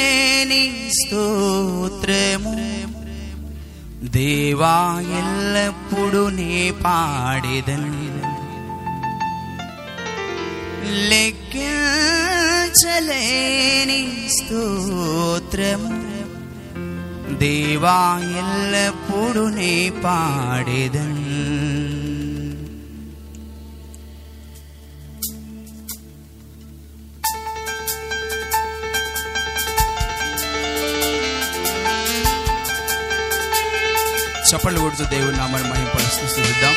లెక్కించలేని స్తోత్రము దేవా ఎల్లప్పుడు నే పాడేదన్ లెక్కించలేని స్తోత్రము దేవా ఎల్లప్పుడు నే పాడేదన్ చప్పట్లు కొడుతూ దేవుని నామాన్ని మహిమ చూద్దాం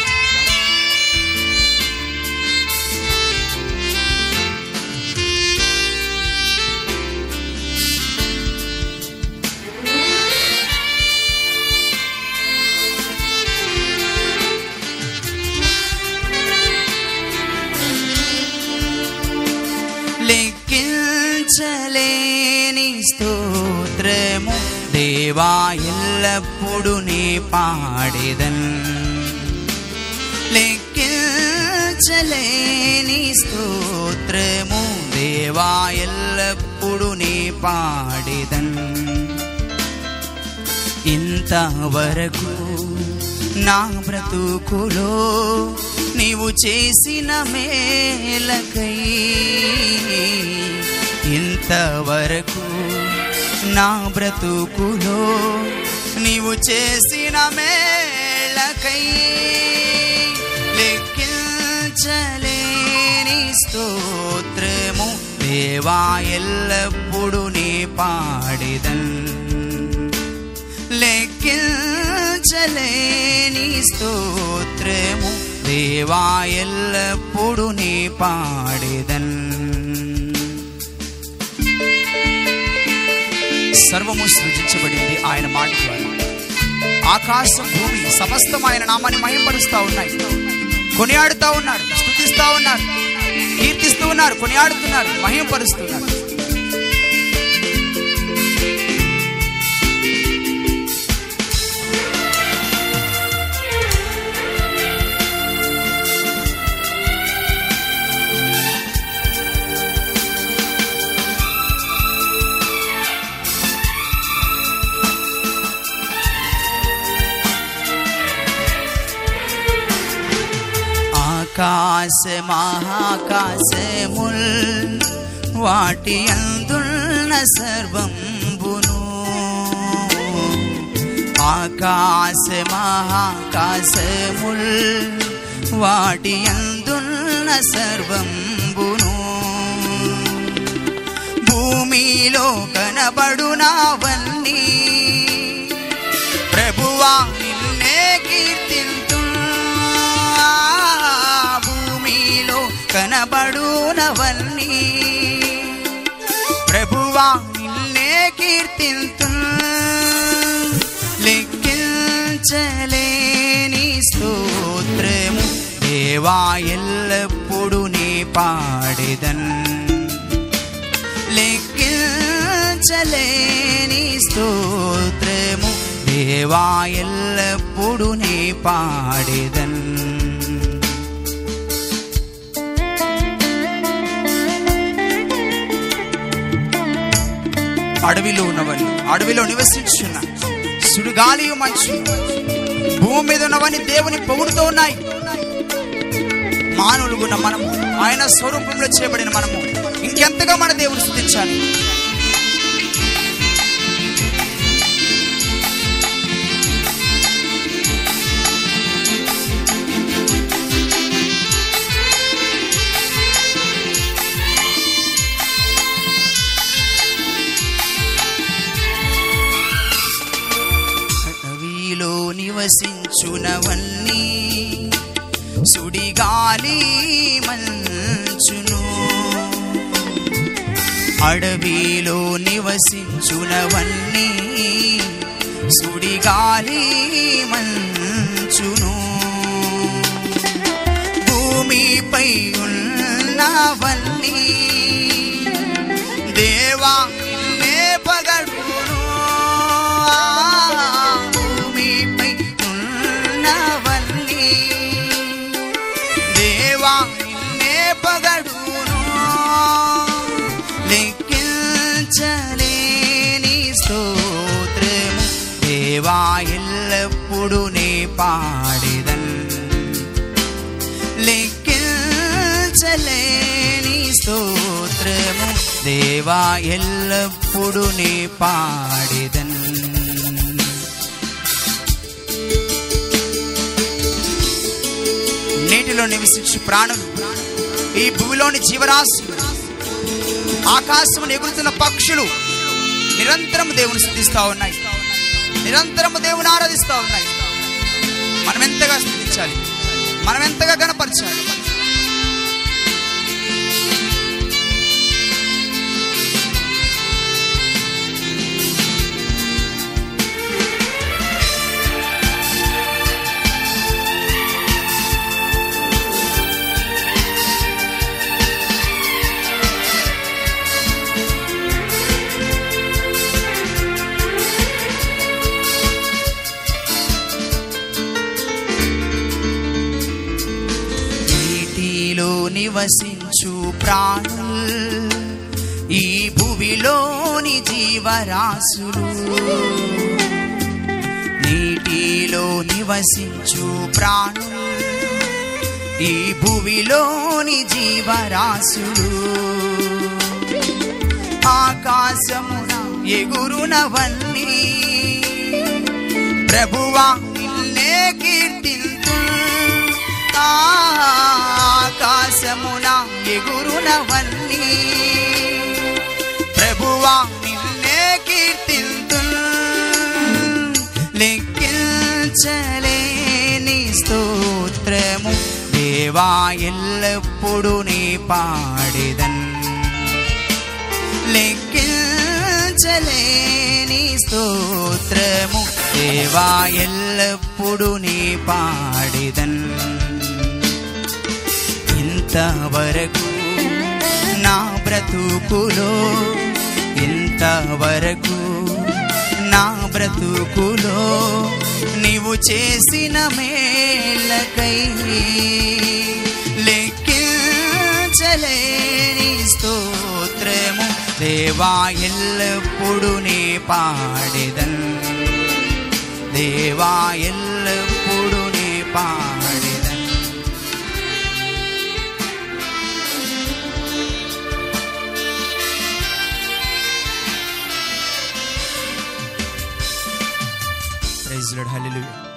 దేవా ఎల్లప్పుడు నీ పాడేదన్ లెక్కించలేని స్తోత్రము దేవా ఎల్లప్పుడు నీ పాడేదన్ ఇంతవరకు నా బ్రతుకులో నీవు చేసిన మేలకై ఇంతవరకు నా బ్రతుకులో నీవు చేసిన మేళకై లెక్కించలేని స్తోత్రము దేవా ఎల్లప్పుడు నీ పాడిదన్ లెక్కించలేని స్తోత్రము దేవా ఎల్లప్పుడు నీ పాడిదన్ సర్వము సృజించబడింది ఆయన మాట ద్వారా. ఆకాశం భూమి సమస్తం ఆయన నామాన్ని మయంపరుస్తూ ఉన్నాయి. కొనియాడుతూ ఉన్నారు స్థుతిస్తూ ఉన్నారు కీర్తిస్తూ ఉన్నారు కొనియాడుతున్నారు మహింపరుస్తున్నారు. ఆకాశ మహాకాశముల్ వాటి అందున్న సర్వంబును. ఆకాశ మహాకాశముల్ వాటి అందున్న సర్వంబును. భూమిలో కనబడునావన్నీ ప్రభువా నిన్నే కీర్తింతు కనబడునవన్నీ ప్రభువా నిన్నే కీర్తింతు లెక్కించలేని స్తోత్రము దేవా ఎల్లప్పుడు నీ పాడేదన్ లెక్కించలేని స్తోత్రము దేవా ఎల్లప్పుడు నీ పాడేదన్ అడవిలో ఉన్నవని అడవిలో నివసించున్న సుడిగాలి మంచు. భూమి మీద ఉన్నవని దేవుని పొగుడుతూ ఉన్నాయి. మానవులుగున్న మనము ఆయన స్వరూపంలో చేయబడిన మనము ఇంకెంతగా మన దేవుని స్థుతించాలి? నివసించునవన్నీ సుడిగాలి మంచును. అడవిలో నివసించునవన్నీ. సుడిగాలి మంచు పాడేదన్ లెక్కించలేని స్తోత్రము దేవా ఎల్లప్పుడు నీ పాడేదన్ నీటిలో నివసించి ప్రాణులు ఈ భూమిలోని జీవరాశి ఆకాశం ఎగురుతున్న పక్షులు నిరంతరం దేవుని స్థుతిస్తూ ఉన్నాయి నిరంతరం దేవుని ఆరాధిస్తూ ఉన్నాయి మనం ఎంతగా స్థుతించాలి. మనం ఎంతగా గణపరచాలి. నివసించు ప్రాణుల్ ఈ భూమిలోని జీవరాశులు. నీటిలో నివసించు ప్రాణులు ఈ భూమిలోని జీవరాశులు. ఆకాశమున ఎగురునవన్నీ ప్రభువా నిన్నే కీర్తింతు ఆ ఎగురునవన్నీ ప్రభువా నిన్నే కీర్తింతు లెక్కించలేని స్తోత్రము దేవా ఎల్లప్పుడు నీ పాడిదన్ లెక్కించలేని స్తోత్రము దేవా ఎల్లప్పుడు నీ పాడిదన్ ఇంతవరకు నా బ్రతుకులో ఇంతవరకు నా బ్రతుకులో నీవు చేసిన మేలకై లెక్కించలేని స్తోత్రము దేవా ఎల్లప్పుడు నీ పాడిదన్. దేవా ఎల్లప్పుడు నీ పా Hallelujah.